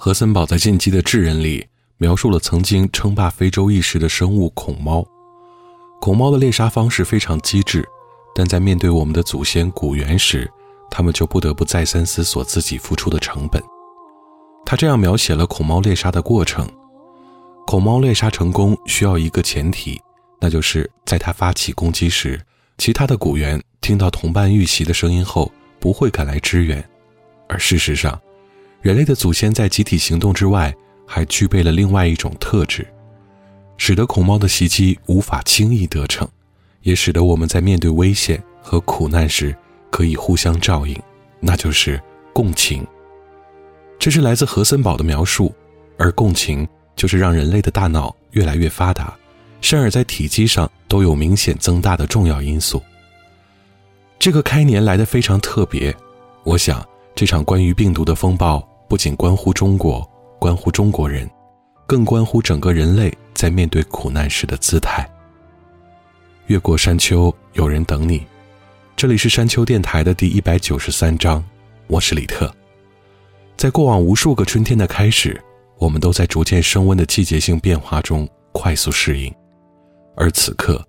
何森堡在《进击的智人》里描述了曾经称霸非洲一时的生物孔猫。孔猫的猎杀方式非常机智，但在面对我们的祖先古猿时，他们就不得不再三思索自己付出的成本。他这样描写了孔猫猎杀的过程：孔猫猎杀成功需要一个前提，那就是在它发起攻击时，其他的古猿听到同伴遇袭的声音后不会赶来支援。而事实上，人类的祖先在集体行动之外，还具备了另外一种特质，使得恐猫的袭击无法轻易得逞，也使得我们在面对危险和苦难时可以互相照应，那就是共情。这是来自何森堡的描述，而共情就是让人类的大脑越来越发达，甚而在体积上都有明显增大的重要因素。这个开年来的非常特别，我想。这场关于病毒的风暴不仅关乎中国，关乎中国人，更关乎整个人类在面对苦难时的姿态。越过山丘，有人等你。这里是山丘电台的第一百九十三章，我是李特。在过往无数个春天的开始，我们都在逐渐升温的季节性变化中快速适应，而此刻，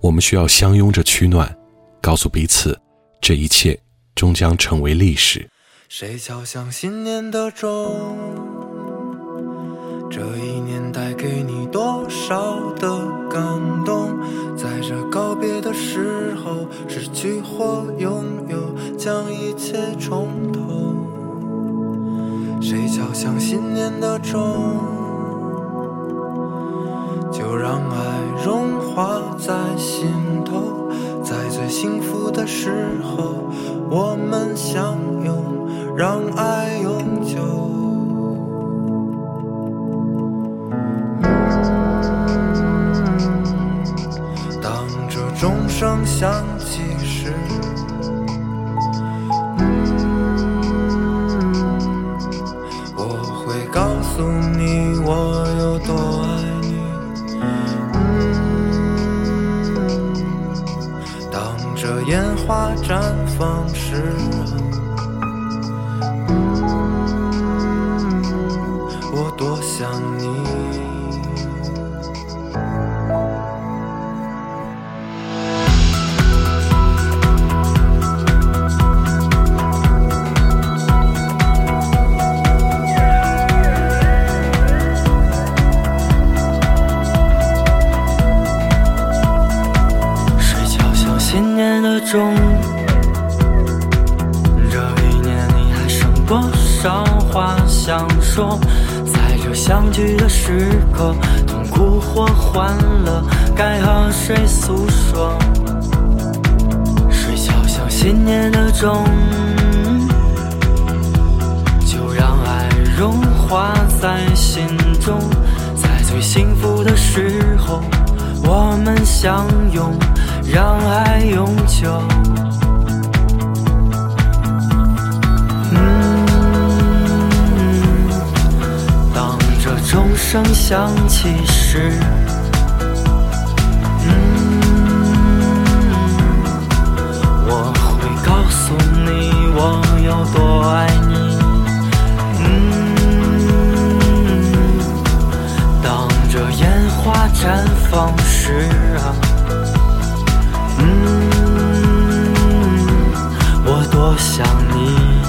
我们需要相拥着取暖，告诉彼此，这一切终将成为历史。谁敲响新年的钟？这一年带给你多少的感动？在这告别的时候，失去或拥有，将一切重头。谁敲响新年的钟？就让爱融化在心头，在最幸福的时候，我们相拥。让爱永久。当这钟声响起时，我会告诉你我有多爱你。当这烟花绽放时。想你。时刻，痛苦或欢乐，该和谁诉说？谁敲响新今年的钟，就让爱融化在心中，在最幸福的时候，我们相拥，让爱永久。钟声响起时。嗯，我会告诉你我有多爱你？嗯，当这烟花绽放时啊，嗯，我多想你。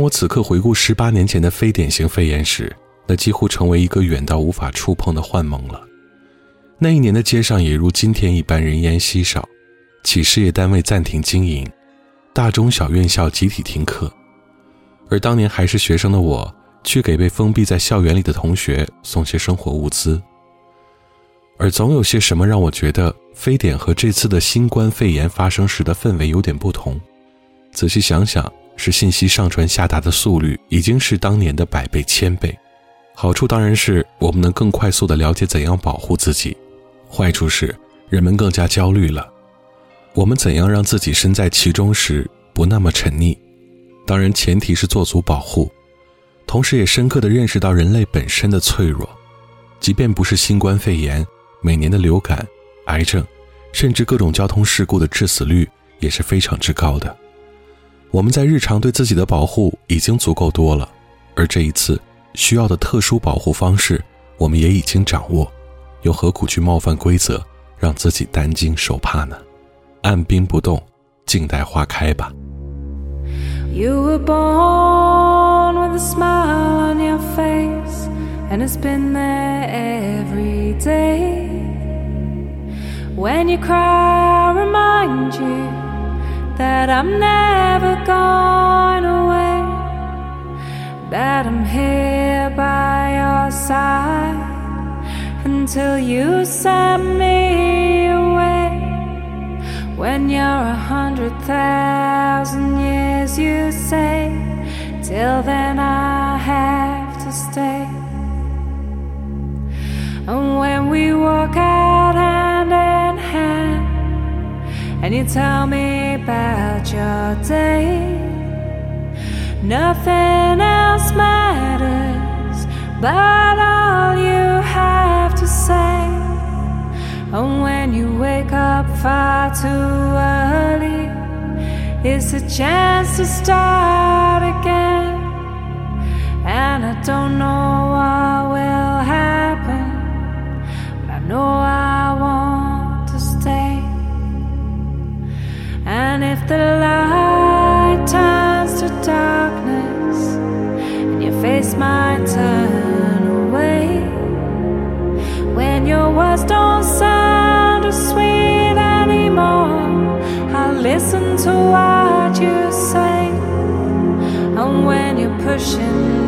当我此刻回顾十八年前的非典型肺炎时，那几乎成为一个远到无法触碰的幻梦了。那一年的街上也如今天一般人烟稀少，企事业单位暂停经营，大中小院校集体停课，而当年还是学生的我，去给被封闭在校园里的同学送些生活物资。而总有些什么让我觉得非典和这次的新冠肺炎发生时的氛围有点不同。仔细想想。是信息上传下达的速率已经是当年的百倍千倍，好处当然是我们能更快速的了解怎样保护自己，坏处是人们更加焦虑了。我们怎样让自己身在其中时不那么沉溺？当然前提是做足保护，同时也深刻的认识到人类本身的脆弱，即便不是新冠肺炎，每年的流感、癌症，甚至各种交通事故的致死率也是非常之高的。我们在日常对自己的保护已经足够多了，而这一次需要的特殊保护方式，我们也已经掌握，又何苦去冒犯规则，让自己担惊受怕呢？按兵不动，静待花开吧。That I'm never going away, that I'm here by your side until you send me away. When you're a hundred thousand years, you say, till then I have to stay. And when we walk out hand in and you tell me about your day. Nothing else matters but all you have to say. And when you wake up far too early, it's a chance to start again. And I don't know what will happen, but I know the light turns to darkness and your face might turn away. When your words don't sound as sweet anymore I listen to what you say. And when you're pushing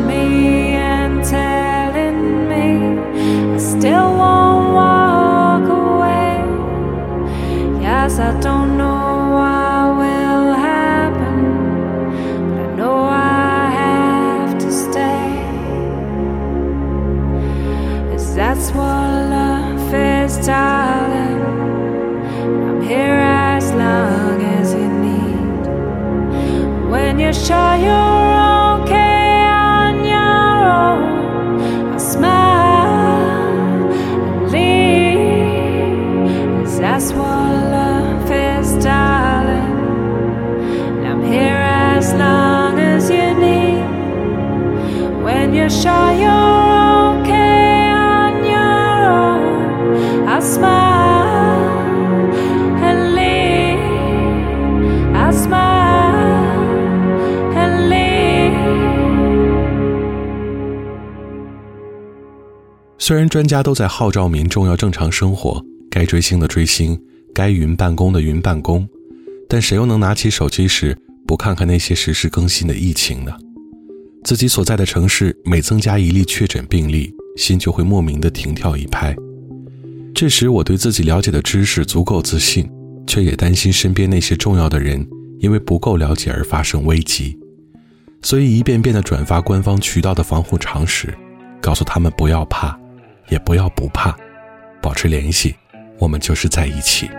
虽然专家都在号召民众要正常生活，该追星的追星，该云办公的云办公，但谁又能拿起手机时不看看那些实时更新的疫情呢？自己所在的城市每增加一例确诊病例，心就会莫名的停跳一拍。这时，我对自己了解的知识足够自信，却也担心身边那些重要的人因为不够了解而发生危机，所以一遍遍的转发官方渠道的防护常识，告诉他们不要怕，也不要不怕，保持联系，我们就是在一起。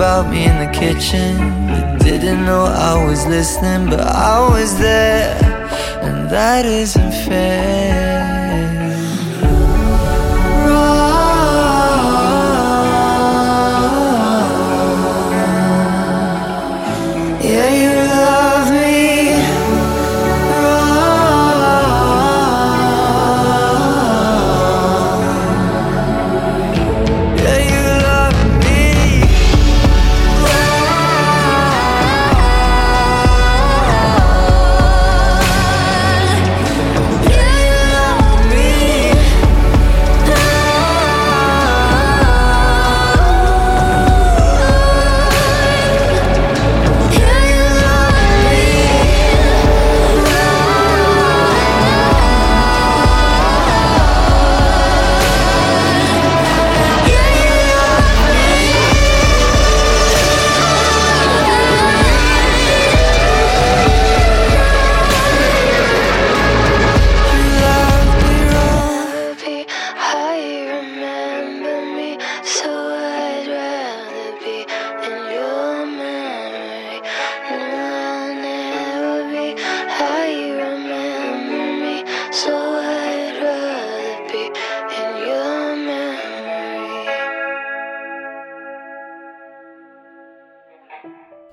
About me in the kitchen. You didn't know I was listening, but I was there, and that isn't fair.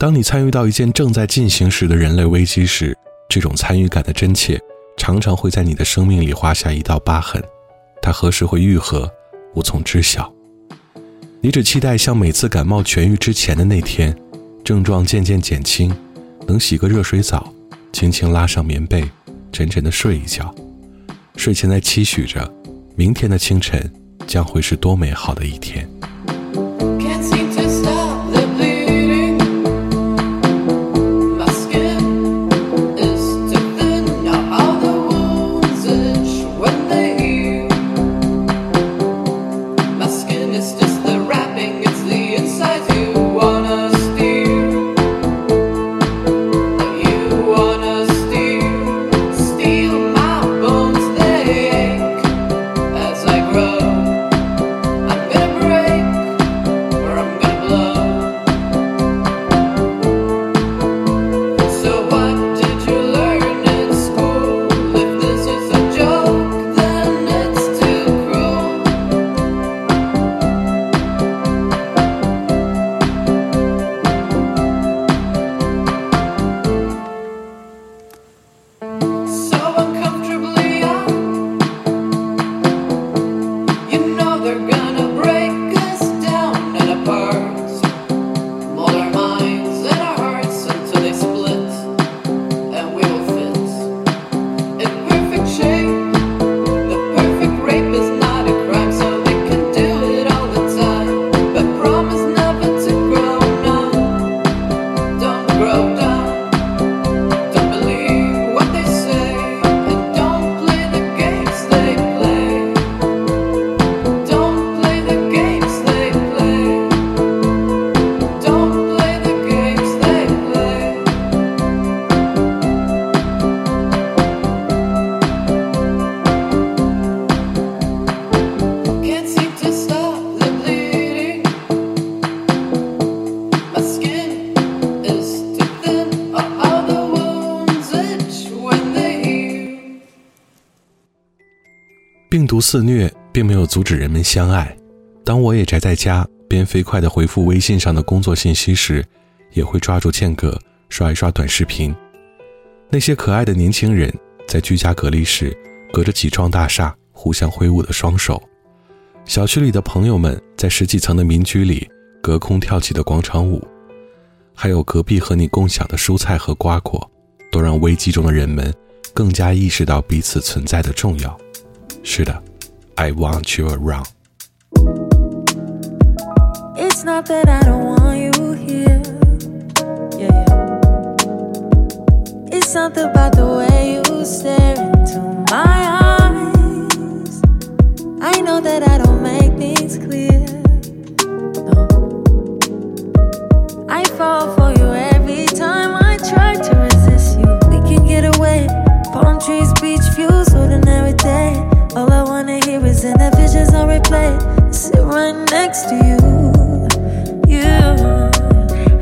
当你参与到一件正在进行时的人类危机时，这种参与感的真切，常常会在你的生命里划下一道疤痕。它何时会愈合，无从知晓。你只期待像每次感冒痊愈之前的那天，症状渐渐减轻，能洗个热水澡，轻轻拉上棉被，沉沉的睡一觉，睡前在期许着，明天的清晨将会是多美好的一天。毒肆虐并没有阻止人们相爱。当我也宅在家，边飞快地回复微信上的工作信息时，也会抓住间隔刷一刷短视频。那些可爱的年轻人在居家隔离时，隔着几幢大厦互相挥舞的双手；小区里的朋友们在十几层的民居里隔空跳起的广场舞；还有隔壁和你共享的蔬菜和瓜果，都让危机中的人们更加意识到彼此存在的重要。是的。I want you around. It's not that I don't want you here. Yeah, yeah. It's something about the way you stare into my eyes. I know that I don't make things clear. No. I fall for you every time I try to resist you. We can get away. Palm trees, beach views, ordinary day. All I wanna hear is in the visions on replay. Sit right next to you. You.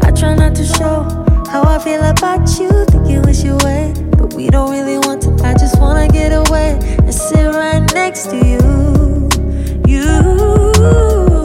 I try not to show how I feel about you. Think you wish you away. But we don't really want to. I just wanna get away and sit right next to you. You.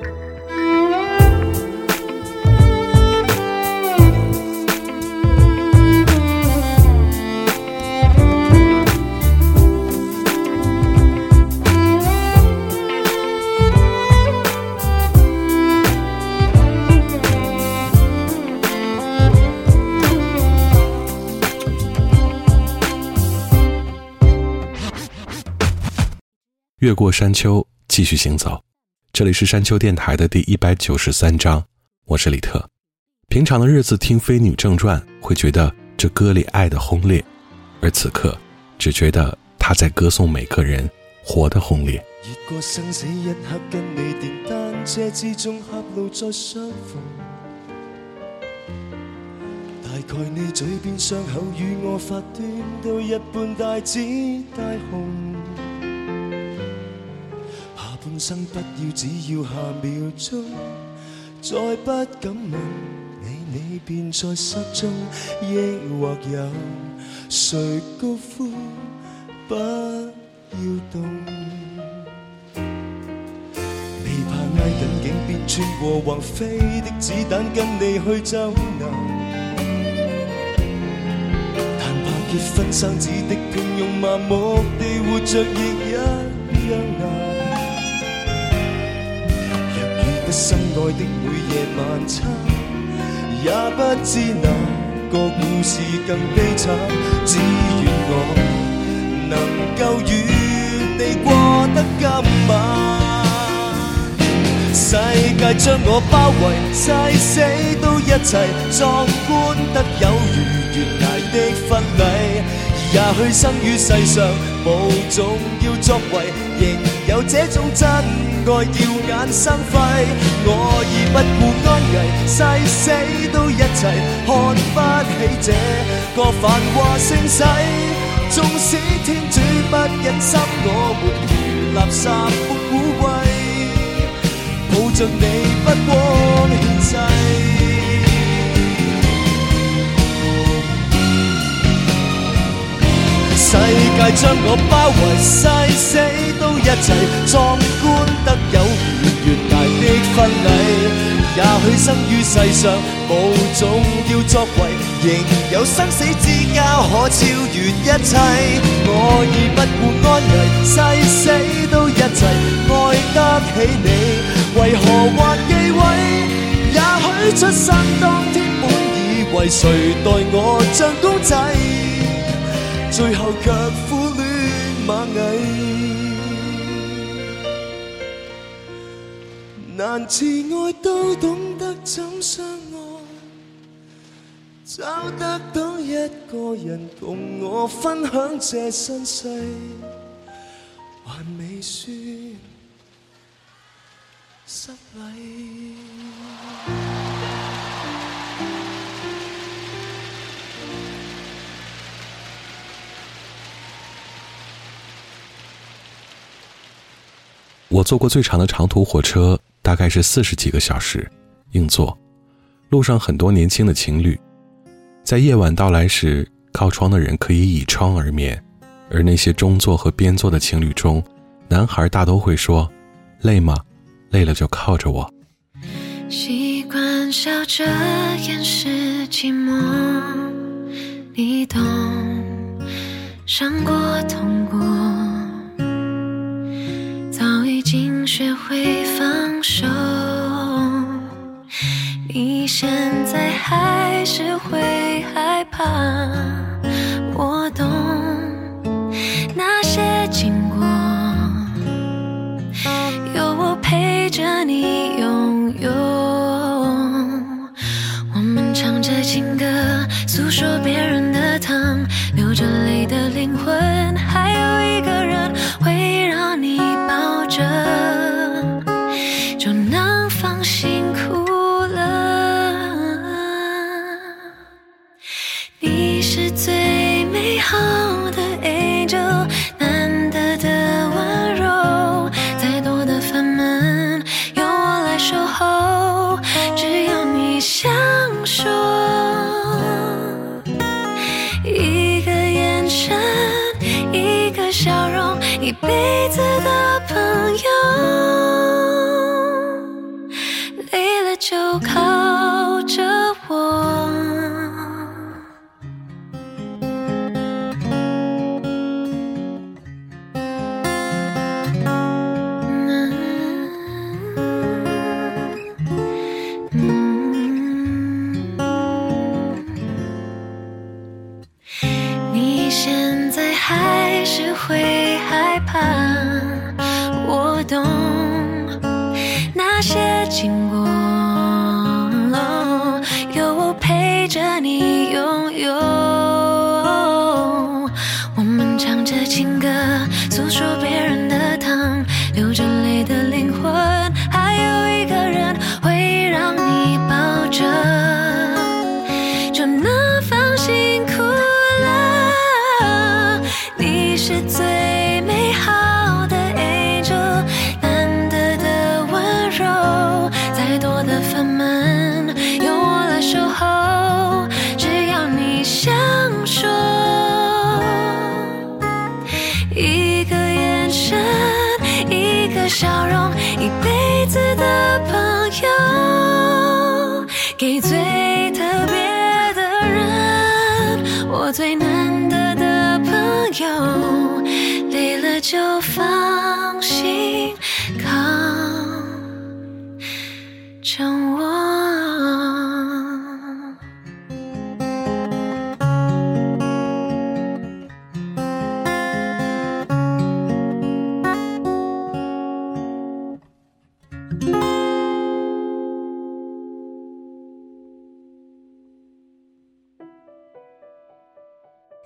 越过山丘，继续行走。这里是山丘电台的第一百九十三章，我是李特。平常的日子听《飞女正传》，会觉得这歌里愛的轰烈，而此刻只覺得他在歌頌每個人活的轰烈。越過生死一刻，跟你電單車之中狹路再相逢。大概你嘴邊傷口與我發端都一般大紫大紅。生不要，只要下秒钟，再不敢问你，你便在失踪，抑或有谁高呼不要动？未怕挨近竟便穿过横飞的子弹，跟你去走难。但怕结婚生子的平庸麻木地活着，亦一样难难。心爱的每夜晚餐，也不知哪个故事更悲惨。只愿我能够与你过得今晚。世界将我包围，誓死都一齐，壮观得有如悬崖的婚礼。也许生于世上无重要作为，有这种真爱耀眼生辉。我已不顾安危，誓死都一齐，看不起这个繁华盛世。纵使天主不忍心我活如垃圾般污秽，抱着你不枉献世。世界将我包围，誓死一齐，壮观得有如悬崖的婚礼。也许生于世上无重要作为，仍有生死之交可超越一切。我已不顾安危，誓死都一齐，爱得起你，为何还忌讳？也许出生当天本以为谁待我像公仔。最后却苦恋蚂蚁，难自爱都懂得怎相爱，找得到一个人共我分享这身世，还未算失礼。我坐过最长的长途火车大概是四十几个小时，硬座，路上很多年轻的情侣，在夜晚到来时，靠窗的人可以倚窗而眠，而那些中座和边座的情侣中，男孩大都会说：“累吗？累了就靠着我。”习惯笑着掩饰寂寞，你懂，伤过痛过。早已经学会放手，你现在还是会害怕。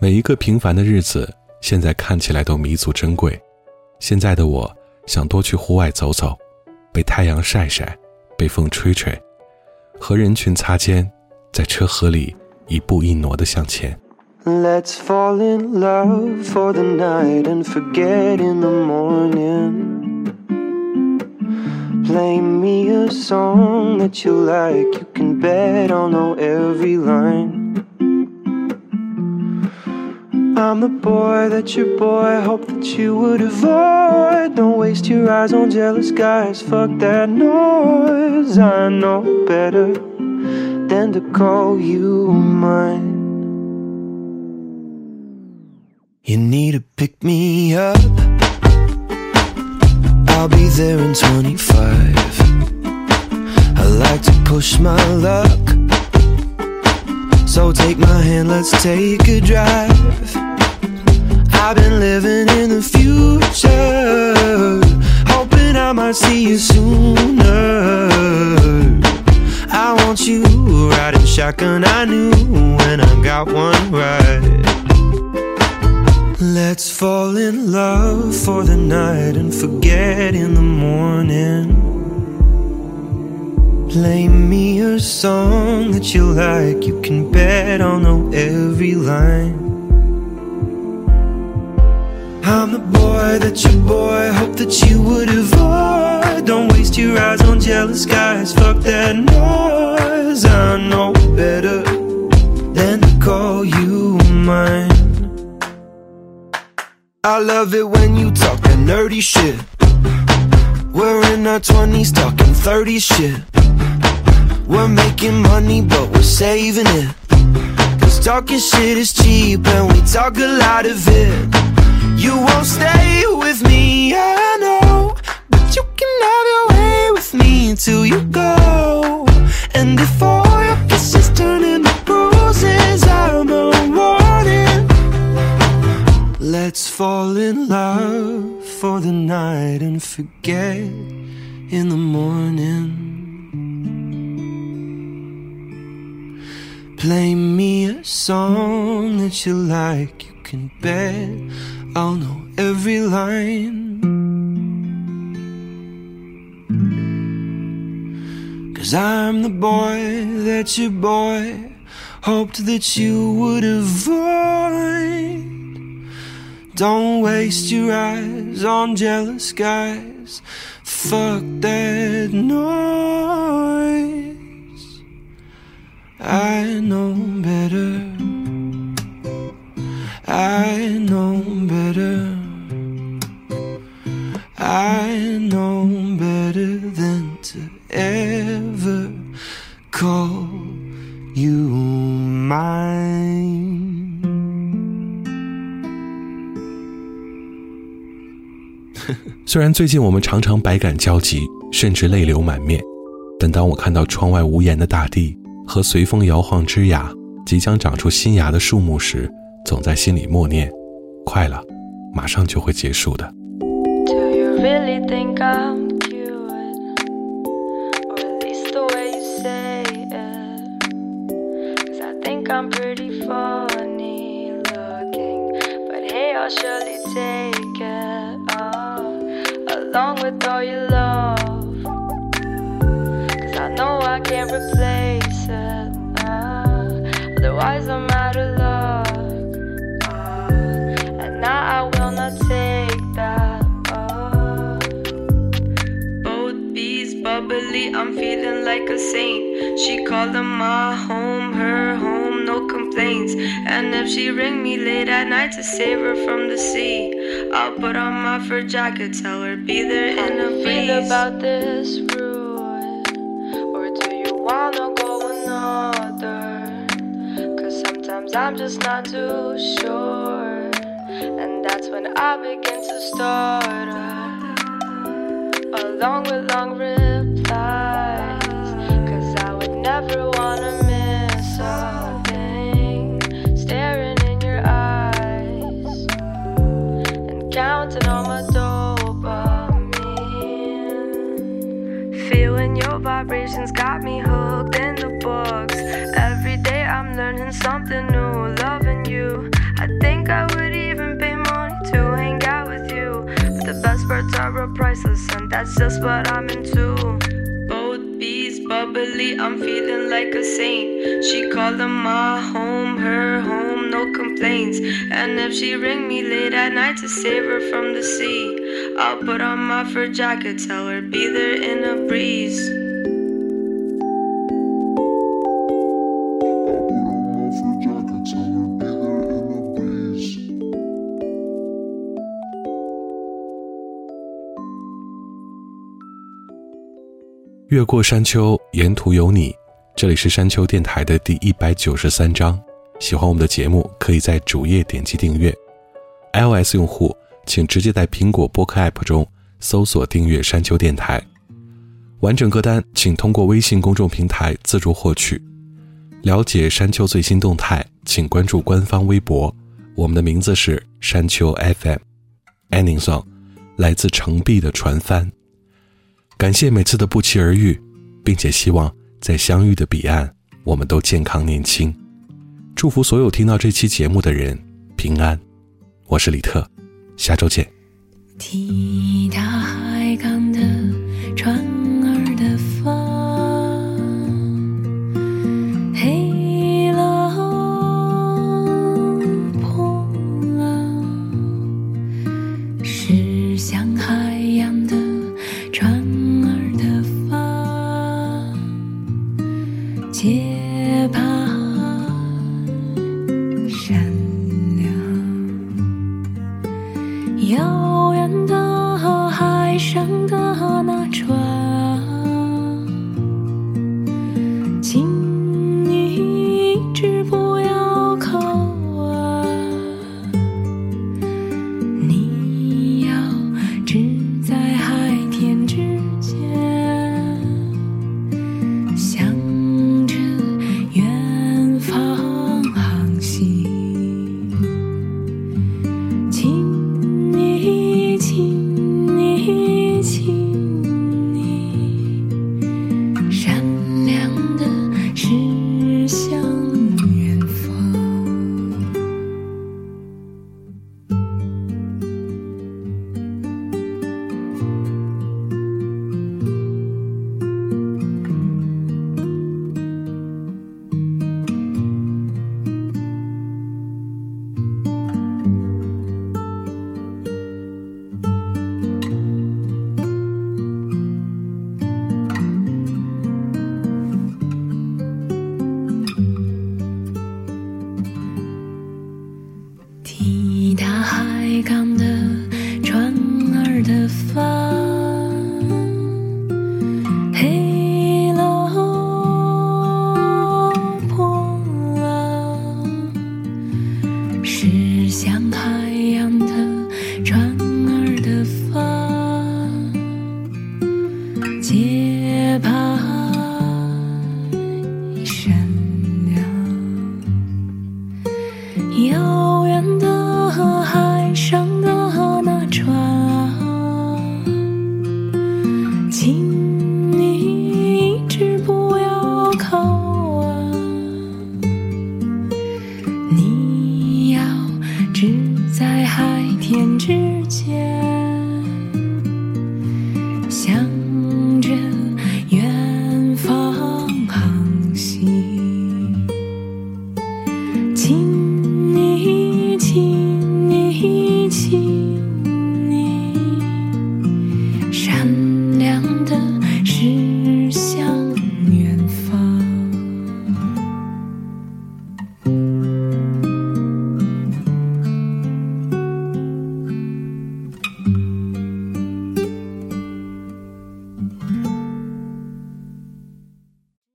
每一个平凡的日子，现在看起来都弥足珍贵。现在的我想多去户外走走，被太阳晒晒，被风吹吹，和人群擦肩，在车河里一步一挪的向前。Let's fall in love for the night and forget in the morning. Play me a song that you like, you can bet I'll know every line. I'm the boy that your boy hoped that you would avoid. Don't waste your eyes on jealous guys, fuck that noise. I know better than to call you mine. You need to pick me up. I'll be there in 25. I like to push my luck. So take my hand, let's take a drive. I've been living in the future, hoping I might see you sooner. I want you riding shotgun, I knew when I got one right. Let's fall in love for the night and forget in the morning. Play me a song that you like, you can bet I'll know every line. I'm the boy that your boy hoped that you would avoid. Don't waste your eyes on jealous guys. Fuck that noise. I know better than to call you mine. I love it when you talk that nerdy shit. We're in our 20s talking 30 shit. We're making money, but we're saving it. Cause talking shit is cheap and we talk a lot of it. You won't stay with me, I know. But you can have your way with me until you go. And if all your kisses turn into bruises, I'm a warning. Let's fall in love for the night and forget in the morning. Play me a song that you like, you can bet I'll know every line. Cause I'm the boy that your boy hoped that you would avoid. Don't waste your eyes on jealous guys. Fuck that noise. I know better. I know better. I know better than to ever call you mine. 虽然最近我们常常百感交集，甚至泪流满面，但当我看到窗外无言的大地和随风摇晃枝桠、即将长出新芽的树木时，总在心里默念：快了，马上就会结束的。Do you really think I'm cute? Or at least the way you say it. Cause I think I'm pretty funny looking. But hey, I'll surely take it all, along with all your love. Cause I know I can't replace I'm feeling like a saint. She called them my home, her home, no complaints. And if she ring me late at night to save her from the sea, I'll put on my fur jacket, tell her be there in a breeze. about this route, or do you wanna go another? Cause sometimes I'm just not too sure, and that's when I begin to stutter along with long replies. Vibrations got me hooked in the books. Every day I'm learning something new, loving you. I think I would even pay money to hang out with you. But the best parts are priceless, and that's just what I'm into. Both bees bubbly, I'm feeling like a saint. She called them my home, her home, no complaints. And if she ring me late at night to save her from the sea, I'll put on my fur jacket, tell her be there in a breeze. 越过山丘，沿途有你。这里是山丘电台的第一百九十三章。喜欢我们的节目，可以在主页点击订阅。iOS 用户请直接在苹果播客 App 中搜索订阅山丘电台。完整歌单请通过微信公众平台自助获取。了解山丘最新动态，请关注官方微博。我们的名字是山丘 FM。Ending song 来自程璧的《船帆》。感谢每次的不期而遇，并且希望在相遇的彼岸，我们都健康年轻。祝福所有听到这期节目的人平安。我是李特，下周见。